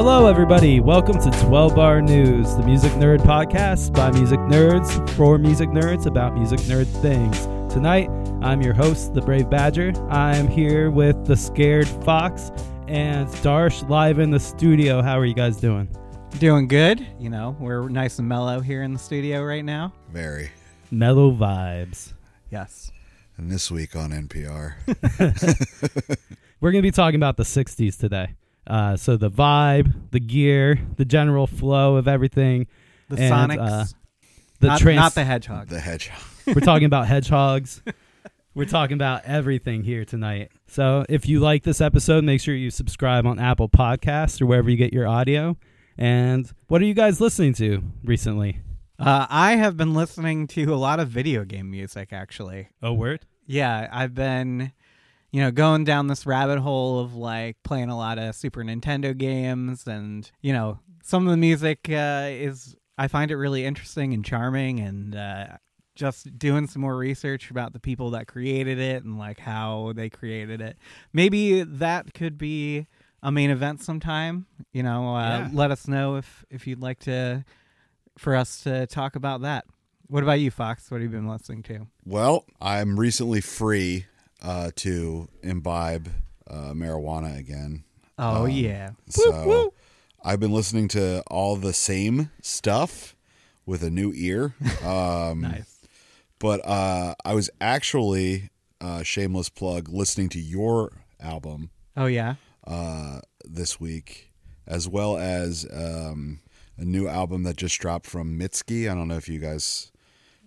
Hello, everybody. Welcome to 12 Bar News, the music nerd podcast by music nerds for music nerds about music nerd things. Tonight, I'm your host, the Brave Badger. I am here with the Scared Fox and Darsh live in the studio. How are you guys doing? Doing good. You know, we're nice and mellow here in the studio right now. Very. Mellow vibes. Yes. And this week on NPR, We're going to be talking about the 60s today. Uh, so, the vibe, the gear, the general flow of everything. The And, Sonics. uh, The not, trans- not the Hedgehog. the hedgehog. We're talking about hedgehogs. We're talking about everything here tonight. So if you like this episode, make sure you subscribe on Apple Podcasts or wherever you get your audio. And what are you guys listening to recently? Uh, I have been listening to a lot of video game music, actually. Oh, word? Yeah, I've been, you know, going down this rabbit hole of like playing a lot of Super Nintendo games, and you know, some of the music uh, is I find it really interesting and charming, and uh, just doing some more research about the people that created it and like how they created it. Maybe that could be a main event sometime. You know, uh, Yeah. let us know if if you'd like to for us to talk about that. What about you, Fox? What have you been listening to? Well, I'm recently free uh, to imbibe uh, marijuana again. Oh Um, yeah. So I've been listening to all the same stuff with a new ear. Um, Nice. But uh, I was actually, uh, shameless plug, listening to your album Oh yeah. uh, this week, as well as um, a new album that just dropped from Mitski. I don't know if you guys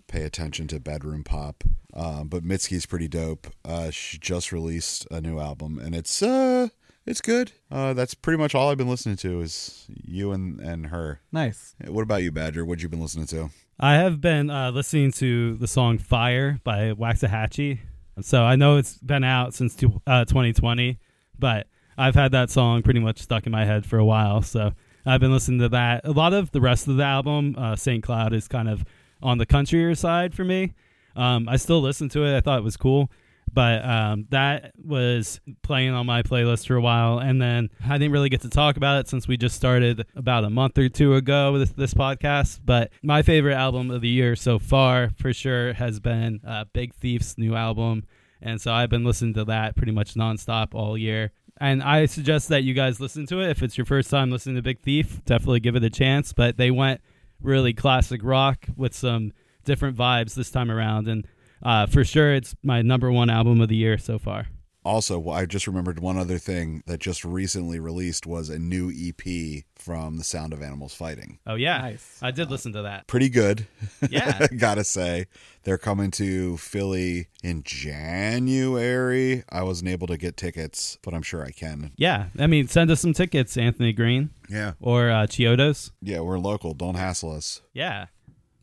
pay attention to bedroom pop, um, but Mitski's pretty dope. Uh, she just released a new album, and it's uh, it's good. Uh, that's pretty much all I've been listening to is you and and her. Nice. What about you, Badger? What you been listening to? I have been uh, listening to the song Fire by Waxahatchee. So I know it's been out since two, uh, 2020, but I've had that song pretty much stuck in my head for a while. So I've been listening to that. A lot of the rest of the album, uh, St. Cloud, is kind of on the countryer side for me. Um, I still listen to it. I thought it was cool. But um, that was playing on my playlist for a while. And then I didn't really get to talk about it since we just started about a month or two ago with this podcast. But my favorite album of the year so far, for sure, has been uh, Big Thief's new album. And so I've been listening to that pretty much nonstop all year. And I suggest that you guys listen to it. If it's your first time listening to Big Thief, definitely give it a chance. But they went really classic rock with some different vibes this time around. And uh, for sure, it's my number one album of the year so far. Also, I just remembered one other thing that just recently released was a new EP from The Sound of Animals Fighting. Oh yeah, Nice. I did listen to that. Pretty good. Yeah. Gotta say. They're coming to Philly in January. I wasn't able to get tickets, but I'm sure I can. Yeah, I mean, send us some tickets, Anthony Green Yeah. or uh, Chiodos. Yeah, we're local. Don't hassle us. Yeah.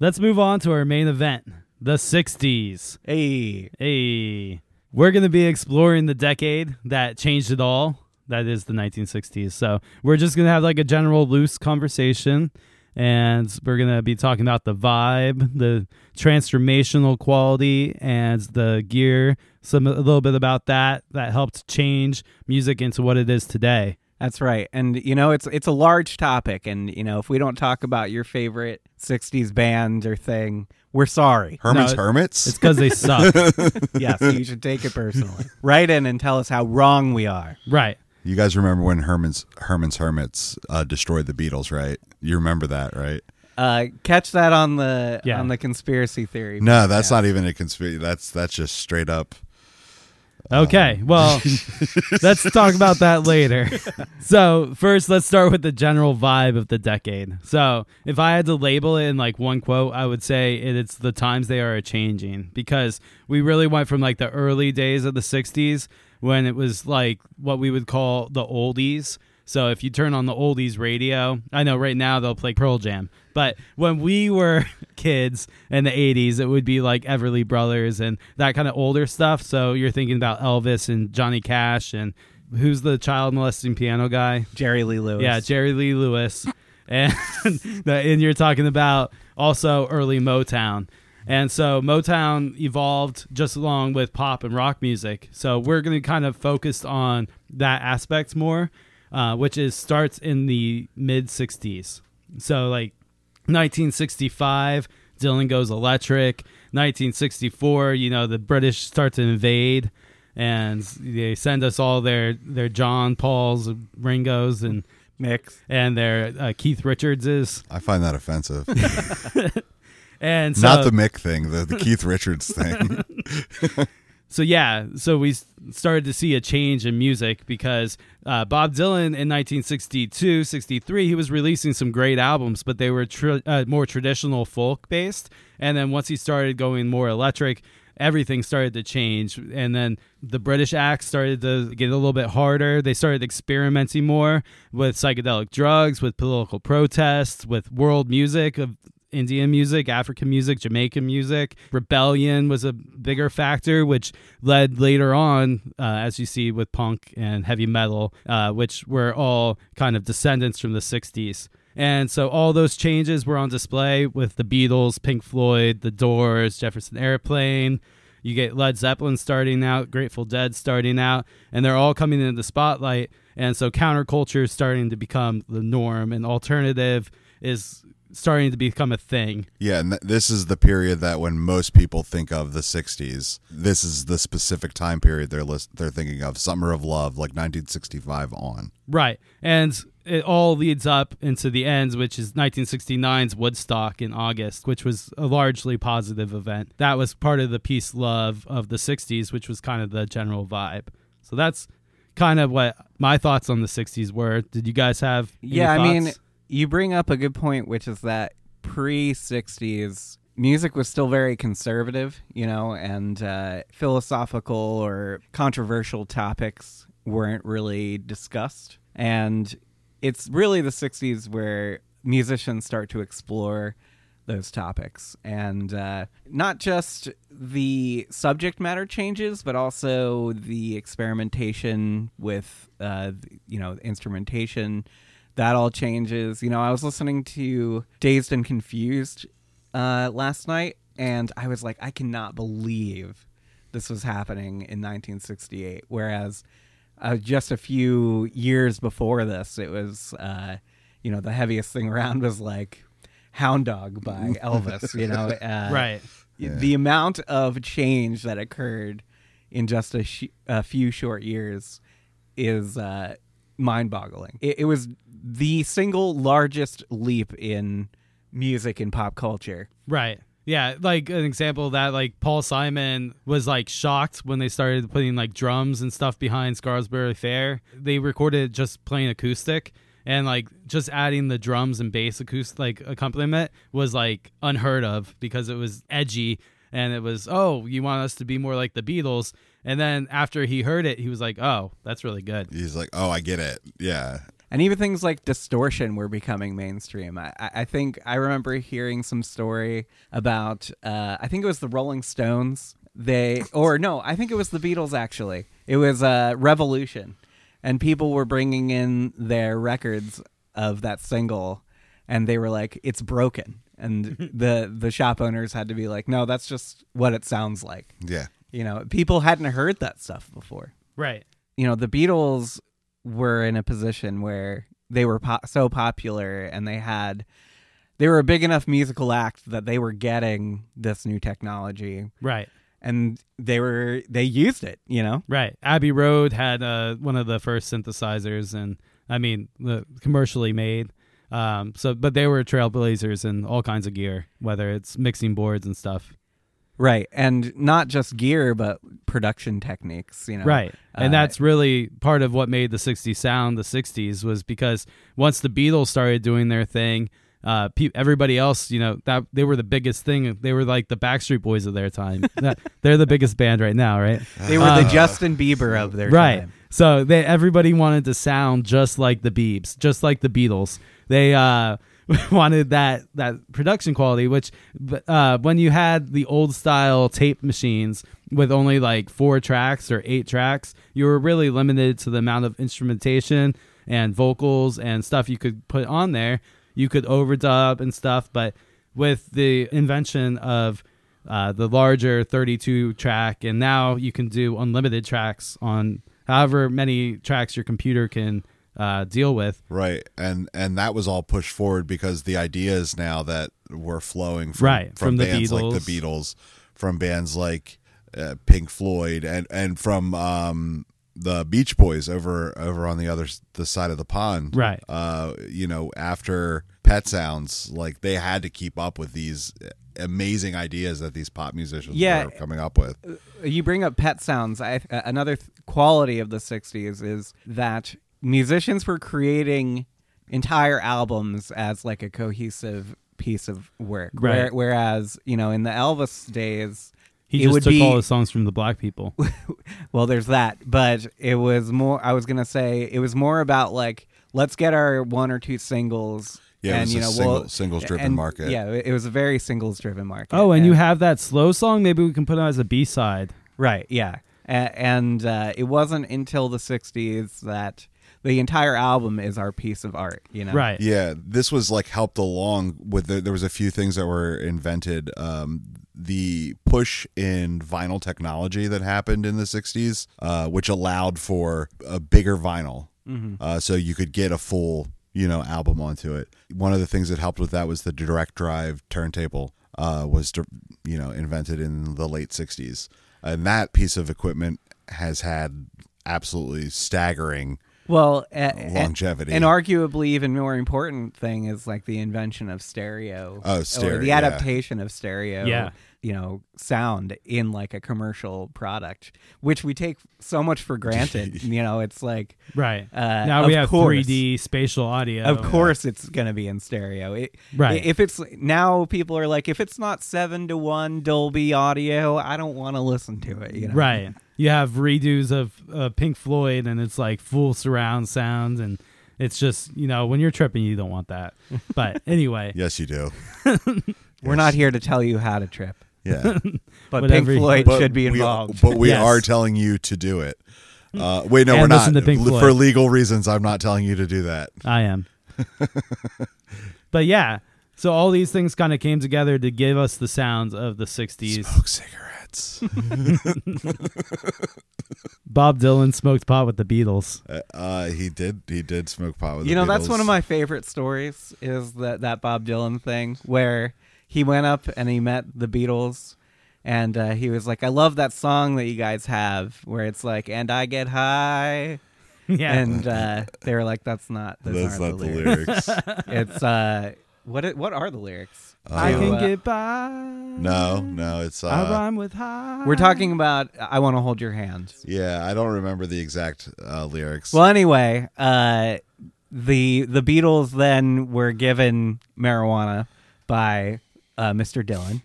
Let's move on to our main event, the '60s. Hey. Hey, we're going to be exploring the decade that changed it all. That is the 1960s. So we're just going to have like a general loose conversation. And we're going to be talking about the vibe, the transformational quality, and the gear. Some a little bit about that that helped change music into what it is today. That's right. And you know, it's it's a large topic and you know, if we don't talk about your favorite 60s band or thing, we're sorry. Herman's No, Hermits? It's because they suck. yes, you should take it personally. Write in and tell us how wrong we are. right. you guys remember when Herman's Herman's Hermits uh, destroyed the Beatles, right? You remember that, right? Uh, catch that on the Yeah. on the conspiracy theory. No, that's podcast. not even a conspiracy. That's that's just straight up. Okay, um, well, let's talk about that later. So, first, let's start with the general vibe of the decade. So, if I had to label it in like one quote, I would say it's the times they are a changing because we really went from like the early days of the 60s when it was like what we would call the oldies. So, if you turn on the oldies radio, I know right now they'll play Pearl Jam, but when we were kids in the 80s, it would be like Everly Brothers and that kind of older stuff. So you're thinking about Elvis and Johnny Cash and who's the child molesting piano guy? Jerry Lee Lewis. Yeah, Jerry Lee Lewis. and, and you're talking about also early Motown. And so Motown evolved just along with pop and rock music. So we're going to kind of focus on that aspect more. Uh, which is starts in the mid 60s. So like 1965, Dylan goes electric. 1964, you know, the British start to invade, and they send us all their their John Pauls, Ringos, and Micks. and their uh, Keith Richardses, I find that offensive. and so, Not the Mick thing, the, the Keith Richards thing. so yeah, so we started to see a change in music because uh, Bob Dylan in 1962, 63, he was releasing some great albums, but they were tr- uh, more traditional folk based. And then once he started going more electric, everything started to change. And then the British acts started to get a little bit harder. They started experimenting more with psychedelic drugs, with political protests, with world music of Indian music, African music, Jamaican music. Rebellion was a bigger factor, which led later on, uh, as you see with punk and heavy metal, uh, which were all kind of descendants from the 60s. And so all those changes were on display with the Beatles, Pink Floyd, The Doors, Jefferson Airplane. You get Led Zeppelin starting out, Grateful Dead starting out, and they're all coming into the spotlight. And so counterculture is starting to become the norm, and alternative is starting to become a thing. yeah, and th- this is the period that when most people think of the 60s, this is the specific time period they're list- they're thinking of. Summer of Love, like 1965 on. Right. And it all leads up into the ends, which is 1969's Woodstock in August, which was a largely positive event. That was part of the peace love of the 60s, which was kind of the general vibe. So that's kind of what my thoughts on the 60s were. Did you guys have any Yeah, I mean, thoughts? You bring up a good point, which is that pre 60s, music was still very conservative, you know, and uh, philosophical or controversial topics weren't really discussed. And it's really the 60s where musicians start to explore those topics and uh, not just the subject matter changes but also the experimentation with uh, you know instrumentation that all changes you know i was listening to dazed and confused uh, last night and i was like i cannot believe this was happening in 1968 whereas uh, just a few years before this it was uh, you know the heaviest thing around was like hound dog by elvis you know uh, right. Yeah. the amount of change that occurred in just a, sh- a few short years is uh, mind-boggling. It, it was the single largest leap in music and pop culture. Right. Yeah, like an example of that, like Paul Simon was like shocked when they started putting like drums and stuff behind Scarborough Fair. They recorded just playing acoustic and like just adding the drums and bass acoustic like accompaniment was like unheard of because it was edgy and it was oh you want us to be more like the Beatles and then after he heard it he was like oh that's really good. He's like, "Oh, I get it." Yeah. And even things like distortion were becoming mainstream. I, I I think I remember hearing some story about, uh, I think it was the Rolling Stones. They, or no, I think it was the Beatles actually. It was uh, Revolution. And people were bringing in their records of that single and they were like, it's broken. And the, the shop owners had to be like, no, that's just what it sounds like. Yeah. You know, people hadn't heard that stuff before Right. you know the beatles were in a position where they were po- so popular and they had they were a big enough musical act that they were getting this new technology Right. and they were they used it you know Right. Abbey Road had uh, one of the first synthesizers, and I mean, the commercially made. Um, so, but they were trailblazers in all kinds of gear, whether it's mixing boards and stuff. right and not just gear but production techniques you know Right. And Uh, that's really part of what made the 60s sound the 60s was because once the Beatles started doing their thing, uh, pe- everybody else, you know, that they were the biggest thing. They were like the Backstreet Boys of their time. That- they're the biggest band right now, right? they were the Uh, justin bieber of their right. time So they everybody wanted to sound just like the Beebs, just like the Beatles. They uh, wanted that that production quality, which uh, when you had the old style tape machines with only like four tracks or eight tracks, you were really limited to the amount of instrumentation and vocals and stuff you could put on there. You could overdub and stuff, but with the invention of uh, the larger 32 track, and now you can do unlimited tracks on however many tracks your computer can uh, deal with. Right, and and that was all pushed forward because the ideas now that were flowing from, Right, from, from the bands like the Beatles. Beatles, from bands like uh, Pink Floyd, and and from um, the Beach Boys over over on the other the side of the pond. Right. Uh, you know, after Pet Sounds, like they had to keep up with these amazing ideas that these pop musicians Yeah. were coming up with. you bring up pet sounds I, uh, another th- quality of the 60s is that musicians were creating entire albums as like a cohesive piece of work Right. Where, whereas you know in the elvis days He It just would took be- all the songs from the black people. well there's that but it was more i was gonna say it was more about like let's get our one or two singles Yeah, it and was you a know single- we'll- singles-driven and- market. yeah it it was a very singles driven market oh, and you have that slow song. Maybe we can put it as a B side. Right, yeah. A- and uh, it wasn't until the 60s that the entire album is our piece of art, you know? Right. Yeah, this was like helped along with the, there was a few things that were invented. Um, the push in vinyl technology that happened in the 60s, uh, which allowed for a bigger vinyl. Uh, so you could get a full, you know, album onto it. One of the things that helped with that was the direct drive turntable uh, was, you know, invented in the late 60s. And that piece of equipment has had absolutely staggering Well, a- a- longevity. And arguably, even more important thing is like the invention of stereo. Oh, Or stereo, the yeah. adaptation of stereo. Yeah. You know, sound in like a commercial product, which we take so much for granted. you know, it's like, Right. Uh, now we have course. 3D spatial audio. Of course, it's gonna be in stereo. It, Right. If it's now, people are like, if it's not seven to one Dolby audio, I don't want to listen to it. You know? Right. You have redos of uh, Pink Floyd, and it's like full surround sound, and it's just you know when you're tripping, you don't want that. But anyway, yes, you do. We're not here to tell you how to trip, Yeah. but Pink you- Floyd But should be we- involved. but we Yes. are telling you to do it. Uh, wait, no, And we're not. listen to Pink L- Floyd. For legal reasons, I'm not telling you to do that. I am. but yeah, so all these things kind of came together to give us the sounds of the '60s. Smoke cigarettes. Bob Dylan smoked pot with the Beatles. uh, uh, he did. He did smoke pot with. you the know, that's Beatles. one of my favorite stories. Is that that Bob Dylan thing where he went up and he met the Beatles. And uh, he was like, "I love that song that you guys have, where it's like, and I get high." Yeah, and uh, they were like, "That's not. That's aren't not the the lyrics." lyrics. it's uh, what? It, what are the lyrics? I Uh, can uh, get by. no, no, it's. I Uh, rhyme with high. We're talking about. I want to hold your hand. yeah, I don't remember the exact uh, lyrics. Well, anyway, uh, the the Beatles then were given marijuana by uh, Mr. Dylan,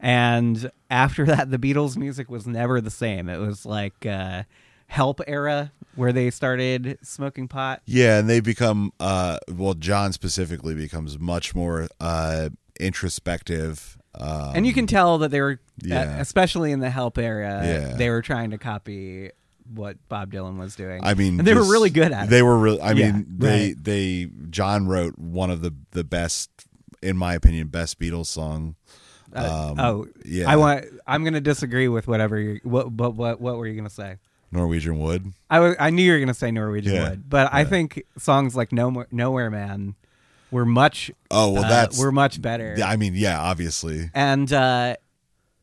and after that, the Beatles' music was never the same. It was like uh, Help era where they started smoking pot. Yeah, and they become uh well John specifically becomes much more uh introspective. Um, and you can tell that they were, yeah. especially in the Help era, Yeah. they were trying to copy what Bob Dylan was doing. I mean, and they were really good at it. They were really. I Yeah, mean, they right. they John wrote one of the the best, in my opinion, best Beatles song. Uh, Um, oh, yeah. I want. I'm going to disagree with whatever you. What? But what? What were you going to say? Norwegian Wood. I knew you were going to say Norwegian Yeah, Wood, but I think songs like No Nowhere Man were much. Oh well, uh, that's. were much better. I mean, yeah, obviously. and uh,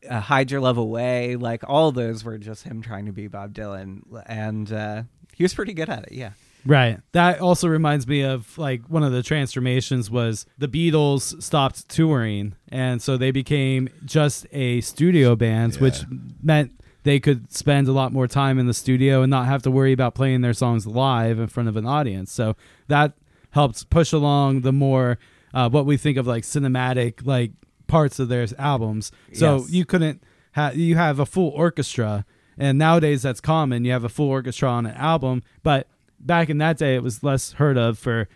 uh, Hide Your Love Away, like all those were just him trying to be Bob Dylan, and uh, he was pretty good at it. Yeah. Right. That also reminds me of like one of the transformations was the Beatles stopped touring and so they became just a studio band, which meant they could spend a lot more time in the studio and not have to worry about playing their songs live in front of an audience. So that helped push along the more uh, what we think of like cinematic like parts of their albums. So Yes. you couldn't have you have a full orchestra and nowadays that's common. You have a full orchestra on an album, but back in that day it was less heard of for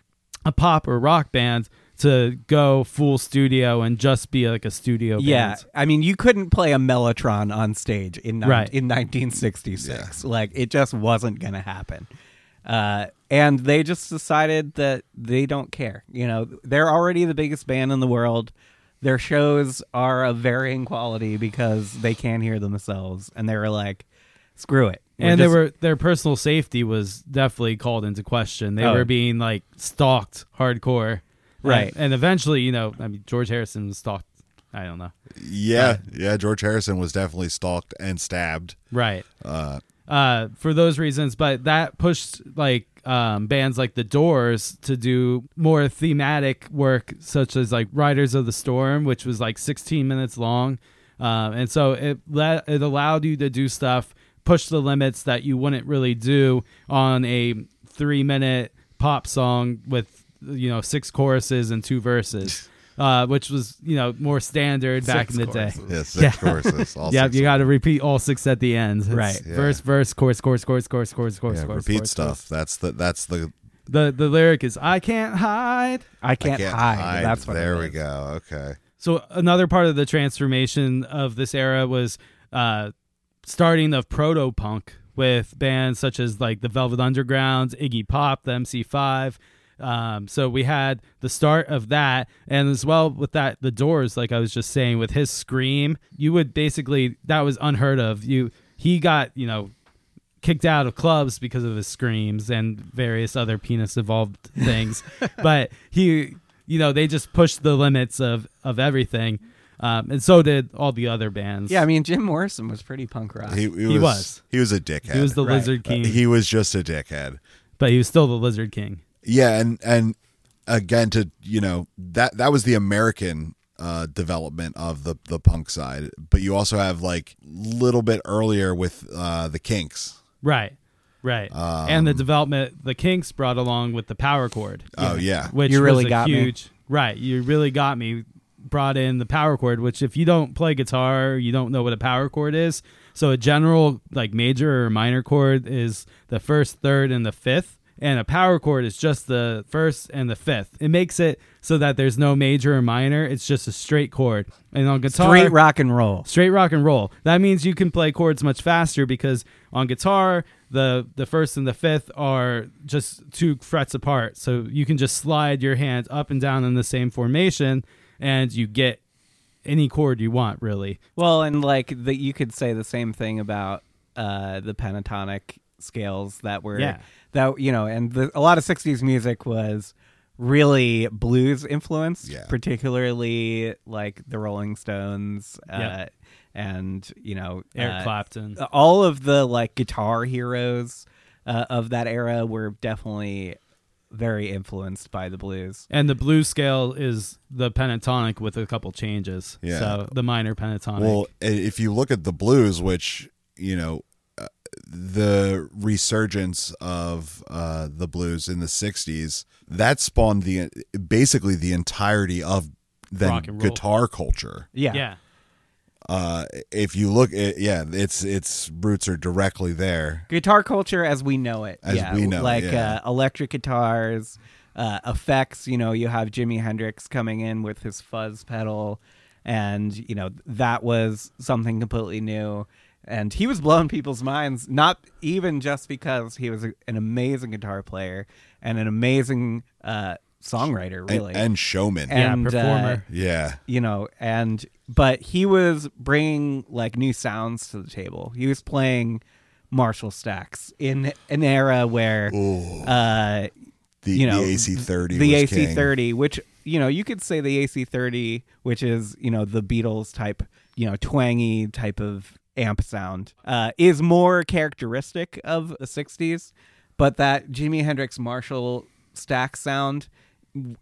a pop or rock band to go full studio and just be like a studio Yeah, band. I mean, you couldn't play a mellotron on stage in ni- Right. in 1966. Like it just wasn't going to happen. Uh, and they just decided that they don't care. You know, they're already the biggest band in the world. Their shows are of varying quality because they can't hear themselves, and they were like, "Screw it." And they were their personal safety was definitely called into question. They Oh. were being like stalked hardcore, Right. And, and eventually, you know, I mean, George Harrison was stalked. I don't know, Yeah, yeah. George Harrison was definitely stalked and stabbed. right? Uh, uh, for those reasons, but that pushed like um, bands like the Doors to do more thematic work, such as like Riders of the Storm, which was like 16 minutes long, um, and so it let it allowed you to do stuff, push the limits that you wouldn't really do on a three minute pop song with you know six choruses and two verses. Uh, which was you know more standard back in the day. yeah, six Yeah. choruses. all Yeah, six you got to repeat all six at the end. It's Right. Yeah. Verse, verse, chorus, chorus, chorus, chorus, chorus, chorus, Yeah, chorus. repeat chorus, stuff. That's the that's the The the lyric is "I can't hide." I I can't, hide. That's what. there it we is. go. Okay. So another part of the transformation of this era was uh, starting of proto punk with bands such as like the Velvet Underground, Iggy Pop, the MC5. Um, so we had the start of that, and as well with that, the Doors, like I was just saying, with his scream, you would basically that was unheard of. You he got you know kicked out of clubs because of his screams and various other penis evolved things. but he, you know, they just pushed the limits of of everything, um, and so did all the other bands. Yeah, I mean Jim Morrison was pretty punk rock. He, he, He was, was. he was a dickhead. he was the Right. Lizard Uh, King, he was just a dickhead. but he was still the Lizard King. Yeah, and and again to you know that that was the American uh development of the the punk side, but you also have like a little bit earlier with uh the Kinks. Right, right, and the development the Kinks brought along with the power chord. Oh yeah. which You really was a got me. huge right you really got me brought in the power chord which if you don't play guitar you don't know what a power chord is so a general like major or minor chord is the first third and the fifth and a power chord is just the first and the fifth it makes it so that there's no major or minor it's just a straight chord and on guitar Straight rock and roll. straight rock and roll. That means you can play chords much faster because on guitar, the the first and the fifth are just two frets apart. So you can just slide your hand up and down in the same formation and you get any chord you want, really. Well, and like the, you could say the same thing about uh, the pentatonic scales that were Yeah. that you know, and the, a lot of '60s music was really blues influenced, Yeah. particularly like the Rolling Stones, uh, Yep. and you know Eric uh, Clapton. all of the like guitar heroes uh, of that era were definitely very influenced by the blues. And the blues scale is the pentatonic with a couple changes. Yeah. So the minor pentatonic. Well, if you look at the blues, which you know, uh, the resurgence of uh, the blues in the '60s, that spawned the basically the entirety of then Rock and roll. guitar culture. Yeah, yeah. Uh, if you look at yeah, its its roots are directly there. guitar culture as we know it. As yeah, we know it, like yeah. uh, electric guitars, uh, effects. You know, you have Jimi Hendrix coming in with his fuzz pedal, and you know that was something completely new. And he was blowing people's minds, not even just because he was a, an amazing guitar player and an amazing uh, songwriter, really, and, showman. And, yeah, uh, performer. yeah, you know and but he was bringing like new sounds to the table. He was playing marshall stacks in an era where uh the, you know the AC30 the was ac30 which you know you could say the ac30 which is you know the beatles type you know twangy type of amp sound uh is more characteristic of the 60s but that jimi hendrix marshall stack sound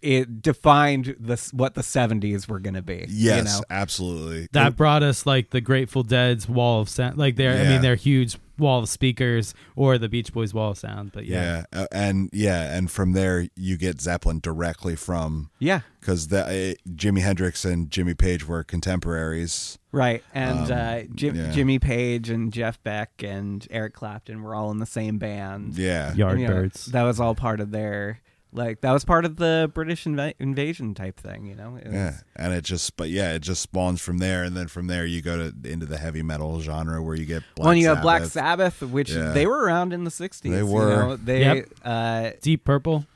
it defined the what the 70s were going to be Yes, you know? absolutely. That brought us like the Grateful Dead's wall of sound. Like they're, I mean, they're huge wall of speakers or the Beach Boys wall of sound. But yeah, yeah, uh, and yeah, and from there you get Zeppelin directly from yeah because uh, Jimi Hendrix and Jimmy Page were contemporaries. Right, and Um, uh, Jim, yeah. Jimmy Page and Jeff Beck and Eric Clapton were all in the same band. Yeah, And, you know, Yardbirds. that was all part of their like that was part of the British inv- invasion type thing. You know, It was- yeah, and it just but yeah, it just spawns from there, and then from there you go to into the heavy metal genre where you get Black well, you have Black Sabbath, which Yeah. they were around in the '60s. They you were. know? They Yep. uh, Deep Purple.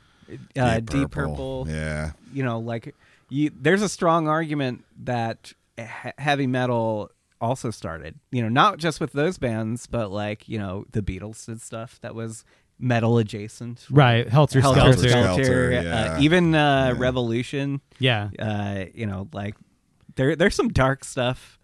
uh, Deep Purple. Yeah, You know, like you, there's a strong argument that he- heavy metal also started. You know, not just with those bands, but like you know the Beatles did stuff that was metal adjacent. Right, Helter, Helter Skelter. Skelter, Skelter, uh, even uh, Yeah. Revolution. Yeah, Uh, you know, like there there's some dark stuff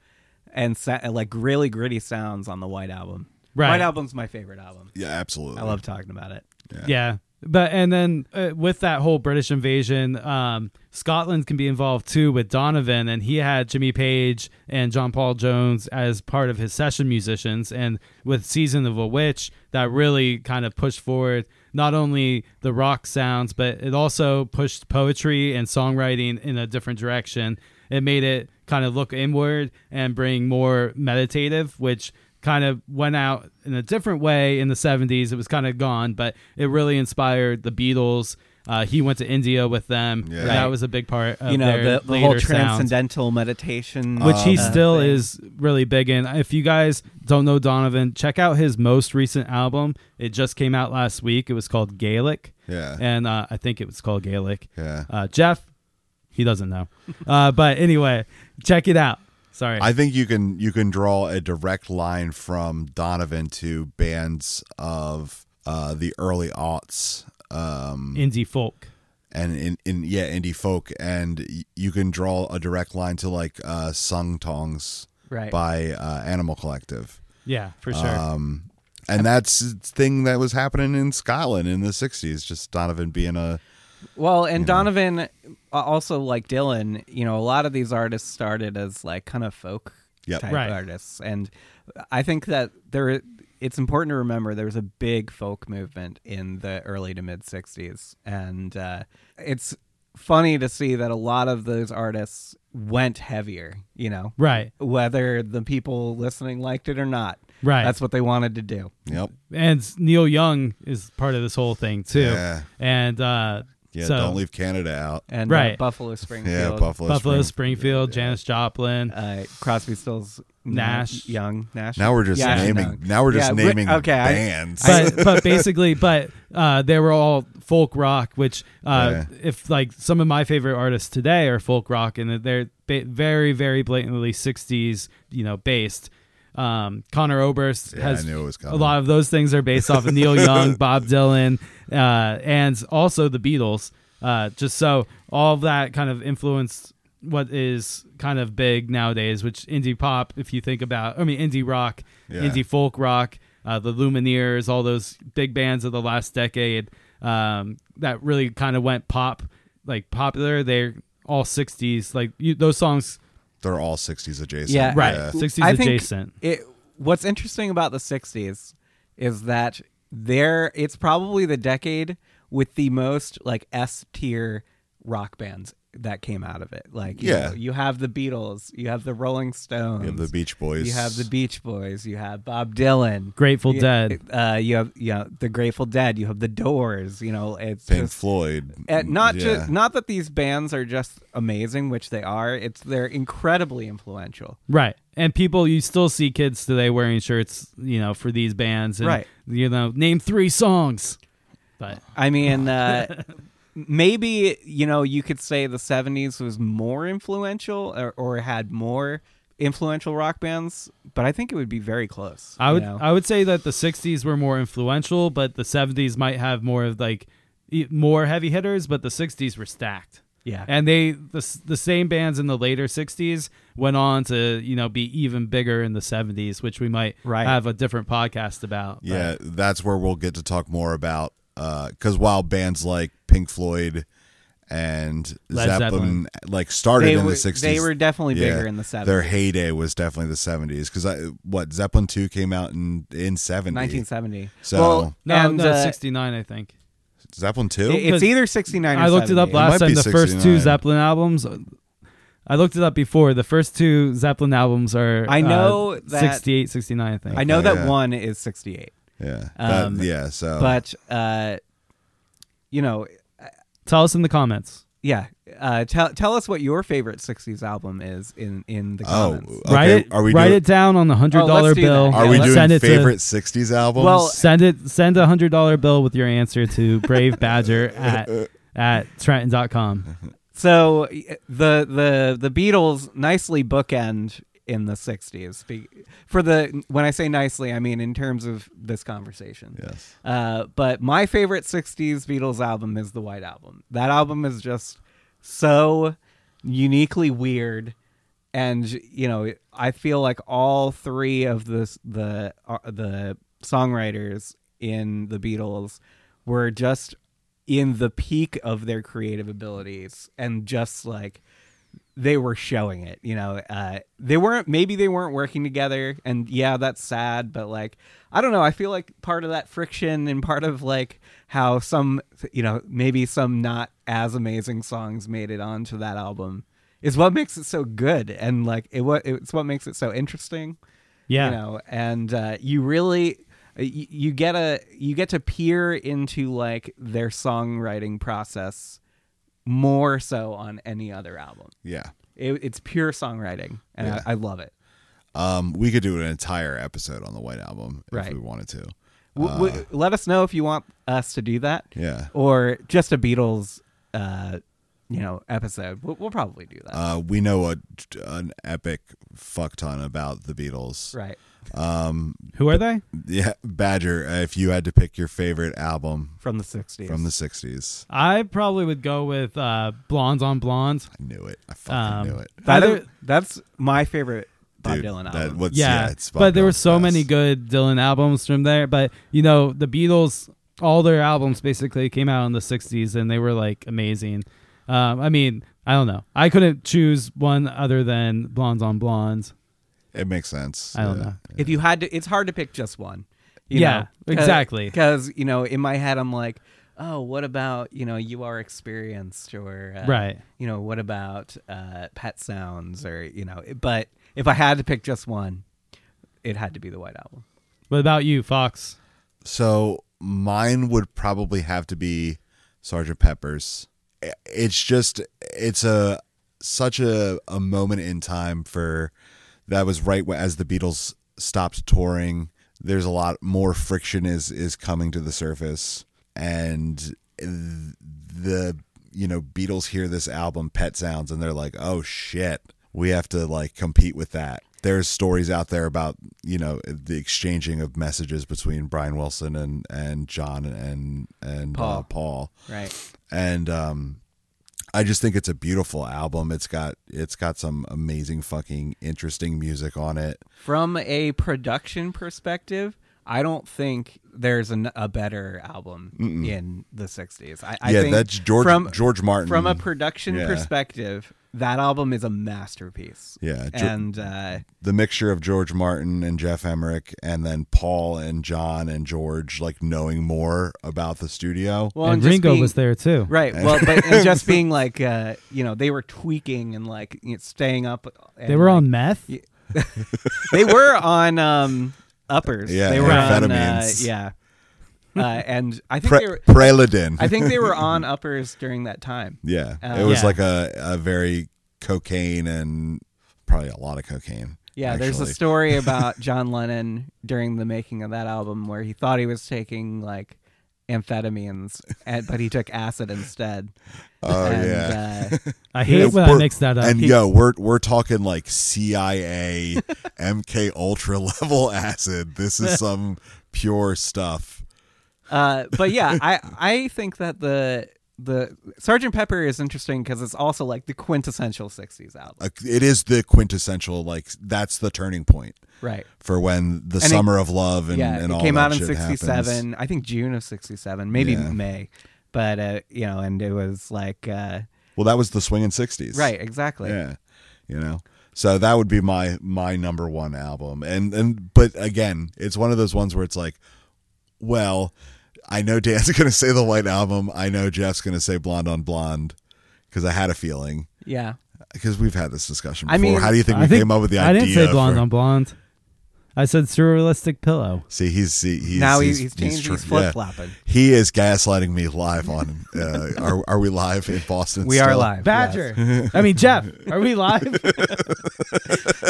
and sa- like really gritty sounds on the White Album. Right. White Album's my favorite album. Yeah, absolutely. I love talking about it. Yeah. yeah. But and then uh, with that whole British invasion, um, Scotland can be involved too with Donovan, and he had Jimmy Page and John Paul Jones as part of his session musicians, and with Season of a Witch, that really kind of pushed forward not only the rock sounds, but it also pushed poetry and songwriting in a different direction. It made it kind of look inward and bring more meditative, which kind of went out in a different way in the 70s. It was kind of gone, but it really inspired the Beatles. Uh, he went to India with them. Yeah. Right. That was a big part of you know, their the, the later whole sounds, transcendental meditation, which he uh, still thing. is really big in. If you guys don't know Donovan, check out his most recent album. It just came out last week. It was called Gaelic, Yeah. and uh, I think it was called Gaelic. Yeah. Uh, Jeff, he doesn't know, uh, but anyway, check it out. Sorry. I think you can you can draw a direct line from Donovan to bands of uh, the early aughts, um, indie folk. and in, in yeah indie folk, and you can draw a direct line to like uh, "Sung Tongs" right. by uh, Animal Collective, Yeah, for sure. um, and that's a thing that was happening in Scotland in the '60s. Just Donovan being a Well, and Donovan know. Donovan, also like Dylan, you know, a lot of these artists started as like kind of folk Yep. type Right. artists, and I think that there, it's important to remember there was a big folk movement in the early to mid '60s, and uh, it's funny to see that a lot of those artists went heavier. You know, right, whether the people listening liked it or not. right. That's what they wanted to do. yep and Neil Young is part of this whole thing too. yeah And uh, yeah so don't leave Canada out And uh, Right. Buffalo Springfield, yeah Buffalo Buffalo Spring- Springfield, yeah. Janis Joplin. uh, Crosby, Stills, Nash. Young, Nash. Now we're just Yeah, naming. no. Now we're just Yeah, we- naming okay, I- bands. but but basically, but uh, they were all folk rock, which uh, Yeah. if like some of my favorite artists today are folk rock, and they're ba- very very blatantly '60s, you know, based. Um, Conor Oberst has I knew it was a lot of those things are based off of Neil Young, Bob Dylan, uh, and also the Beatles. Uh, just so all of that kind of influenced what is kind of big nowadays, which indie pop, if you think about, I mean, indie rock, Yeah. indie folk rock, uh, the Lumineers, all those big bands of the last decade um, that really kind of went pop, like popular. They're all 60s. Like you, those songs, They're all '60s adjacent. Yeah. right? Yeah. 60s I think- adjacent. It. What's interesting about the '60s is that there, it's probably the decade with the most like S tier rock bands that came out of it. Like, you Yeah. know, you have the Beatles, you have the Rolling Stones, You have the Beach Boys. you have the Beach Boys, you have Bob Dylan. Grateful you, Dead. Uh, you have you know, the Grateful Dead. You have the Doors. You know, it's Pink just Floyd. And not yeah. just not that these bands are just amazing, which they are. It's they're incredibly influential. Right. And people, you still see kids today wearing shirts, you know, for these bands. And, Right. You know, name three songs. But I mean, uh, maybe you know you could say the '70s was more influential or, or had more influential rock bands, but I think it would be very close. I would know? I would say that the 60s were more influential, but the 70s might have more of like e- more heavy hitters, but the 60s were stacked. yeah. And they the the same bands in the later 60s went on to, you know, be even bigger in the 70s, which we might Right. have a different podcast about. but- Yeah, that's where we'll get to talk more about uh because while bands like Pink Floyd and Led Zeppelin, Zeppelin. like started they in were the '60s, they were definitely yeah, bigger in the '70s. Their heyday was definitely the '70s because what Zeppelin two came out in in '70. 1970. So- well, No, and, no, uh, 69 I think. Zeppelin two. it- it's either 69 or I looked it up 70. last might time. be The first two 69. Zeppelin albums. I looked it up before. The first two Zeppelin albums are. I know uh, that- 68, 69, I think. I know Okay, that yeah. one is 68. yeah, that- um, yeah. So, But uh you know, Tell us in the comments. yeah, uh tell tell us what your favorite 60s album is in in the oh, comments. okay. write it. Are we write doing, it down on the hundred dollar let's do that. bill. Yeah, Are we let's doing send it favorite '60s albums? Well, send it. Send a hundred dollar bill with your answer to Brave Badger at at Trenton.com. So y- the the the Beatles nicely bookend in the 60s. For the when I say nicely, I mean in terms of this conversation. Yes. Uh, but my favorite 60s Beatles album is the White Album. That album is just so uniquely weird and you know, I feel like all three of the the uh, the songwriters in the Beatles were just in the peak of their creative abilities and just like they were showing it you know uh they weren't maybe they weren't working together and yeah that's sad but like i don't know i feel like part of that friction and part of like how some you know maybe some not as amazing songs made it onto that album is what makes it so good and like it what it's what makes it so interesting Yeah. you know and uh, you really you, you get a you get to peer into like their songwriting process more so on any other album Yeah. it, it's pure songwriting and Yeah. I, I love it Um, we could do an entire episode on the White Album if Right. we wanted to. w- w- let us know if you want us to do that Yeah. or just a beatles uh you know episode we'll, we'll probably do that Uh, we know a, an epic fuck ton about the Beatles. right Um, Who are they? yeah, Badger. uh, If you had to pick your favorite album from the 60s from the '60s, I probably would go with uh, Blondes on Blondes. I knew it. I fucking Um, knew it. That Either- that's my favorite bob Dude, dylan album what's- yeah, yeah, it's Bob but there were Dylan's so many good Dylan albums from there. But you know, the Beatles, all their albums basically came out in the '60s, and they were like amazing. Um, I mean, I don't know. I couldn't choose one other than Blondes on Blondes. It makes sense. I don't Yeah. know. if you had to it's hard to pick just one you Yeah, know? exactly. because you know in my head i'm like oh what about you know you are experienced or uh, Right. you know what about uh pet sounds or you know but if i had to pick just one it had to be the white album What about you, Fox? So mine would probably have to be Sergeant Pepper's. It's just it's a such a a moment in time for that was right as the Beatles stopped touring. There's a lot more friction is is coming to the surface, and the you know Beatles hear this album Pet Sounds and they're like, oh shit, we have to like compete with that. There's stories out there about you know the exchanging of messages between Brian Wilson and and John and and Paul. Uh, Paul right and um I just think it's a beautiful album. It's got it's got some amazing fucking interesting music on it. from a production perspective i don't think there's an, a better album in the 60s i, I yeah, think that's George from, George Martin from a production Yeah. perspective that album is a masterpiece Yeah, Geor- and uh the mixture of George Martin and Geoff Emerick, and then Paul and John and George like knowing more about the studio. well and just Ringo being- was there too. Right. Well, but and just being like, uh, you know, they were tweaking and like you know, staying up. And, They were like- on meth. Yeah. They were on um, uppers. Yeah, they were on. Uh, yeah. Uh, and I think Pre- they were. Preludin. I think they were on uppers during that time. yeah, Uh, it was Yeah. like a, a very cocaine and probably a lot of cocaine. Yeah, there's a story about John Lennon during the making of that album where he thought he was taking like amphetamines, and, but he took acid instead. Oh and, yeah. Uh, I hate when I mix that up. And He- yo, we're we're talking like CIA, MK Ultra level acid. This is some pure stuff. Uh, but yeah, I I think that the the Sergeant Pepper is interesting because it's also like the quintessential '60s album, It is the quintessential. Like that's the turning point right? for when the And it- summer of love and, yeah, and all it came out in '67. I think June of '67, maybe Yeah. May, but uh, you know, and it was like uh, Well, that was the swinging sixties, right, exactly. Yeah, you know. So that would be my my number one album, and and but again, it's one of those ones where it's like, well, I know Dan's going to say the White Album. I know Jeff's going to say Blonde on Blonde because I had a feeling Yeah. because we've had this discussion I before. mean- How do you think we think came up with the idea? I didn't say blonde for- on blonde. I said surrealistic pillow. See, he's he, he's now he's, he's, he's changed. tr- He's flip flopping. He is gaslighting me live on. Uh, are are we live in Boston? We are live. Badger. I mean Jeff. Are we live?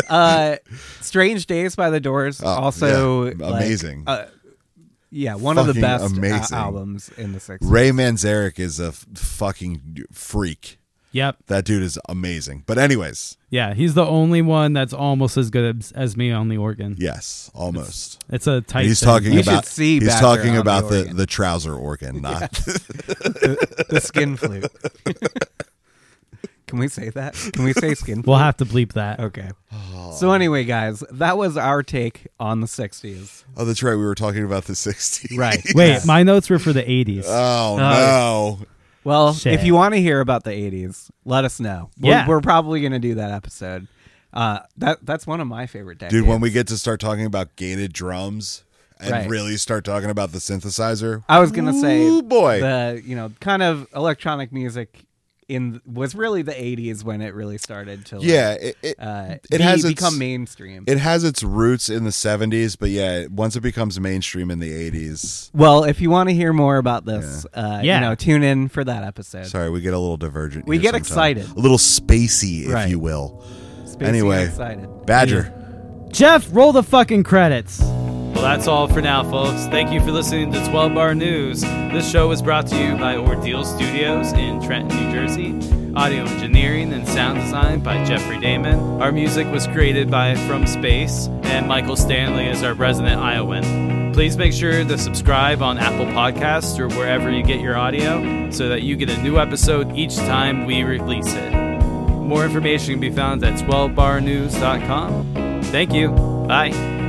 Uh, Strange Days by the Doors. Oh, also yeah. like, Amazing. uh, yeah, one of the best amazing. albums in the '60s. Ray Manzarek is a f- fucking freak. Yep. That dude is amazing. But anyways, Yeah, he's the only one that's almost as good as, as me on the organ. yes, almost. It's a tight. he's thing. talking You about see he's talking on the about the, the trouser organ, not the skin flute. Can we say that? Can we say skin? We'll have to bleep that. Okay. So anyway, guys, that was our take on the '60s. Oh, that's right. We were talking about the 60s. Right. Wait, Yes. my notes were for the 80s. Oh, Uh, no. Well, Shit. if you want to hear about the '80s, let us know. We're, Yeah. we're probably going to do that episode. Uh, that that's one of my favorite decades. Dude, when we get to start talking about gated drums and Right. really start talking about the synthesizer, I was going to say, Ooh, boy. the you know kind of electronic music in was really the '80s when it really started to like, yeah, it, it, uh, it be- has its- become mainstream. it has its roots in the 70s, but yeah, once it becomes mainstream in the 80s, well, if you want to hear more about this, uh, Yeah. you know, tune in for that episode. sorry, we get a little divergent. We get sometime. excited. A little spacey, if Right. you will. Spacey Anyway. excited. Badger. Jeff, roll the fucking credits. Well, that's all for now, folks. Thank you for listening to 12 Bar News. This show was brought to you by Ordeal Studios in Trenton, New Jersey. Audio engineering and sound design by Jeffrey Damon. Our music was created by From Space, and Michael Stanley is our resident Iowan. Please make sure to subscribe on Apple Podcasts or wherever you get your audio so that you get a new episode each time we release it. More information can be found at 12barnews.com. Thank you. Bye.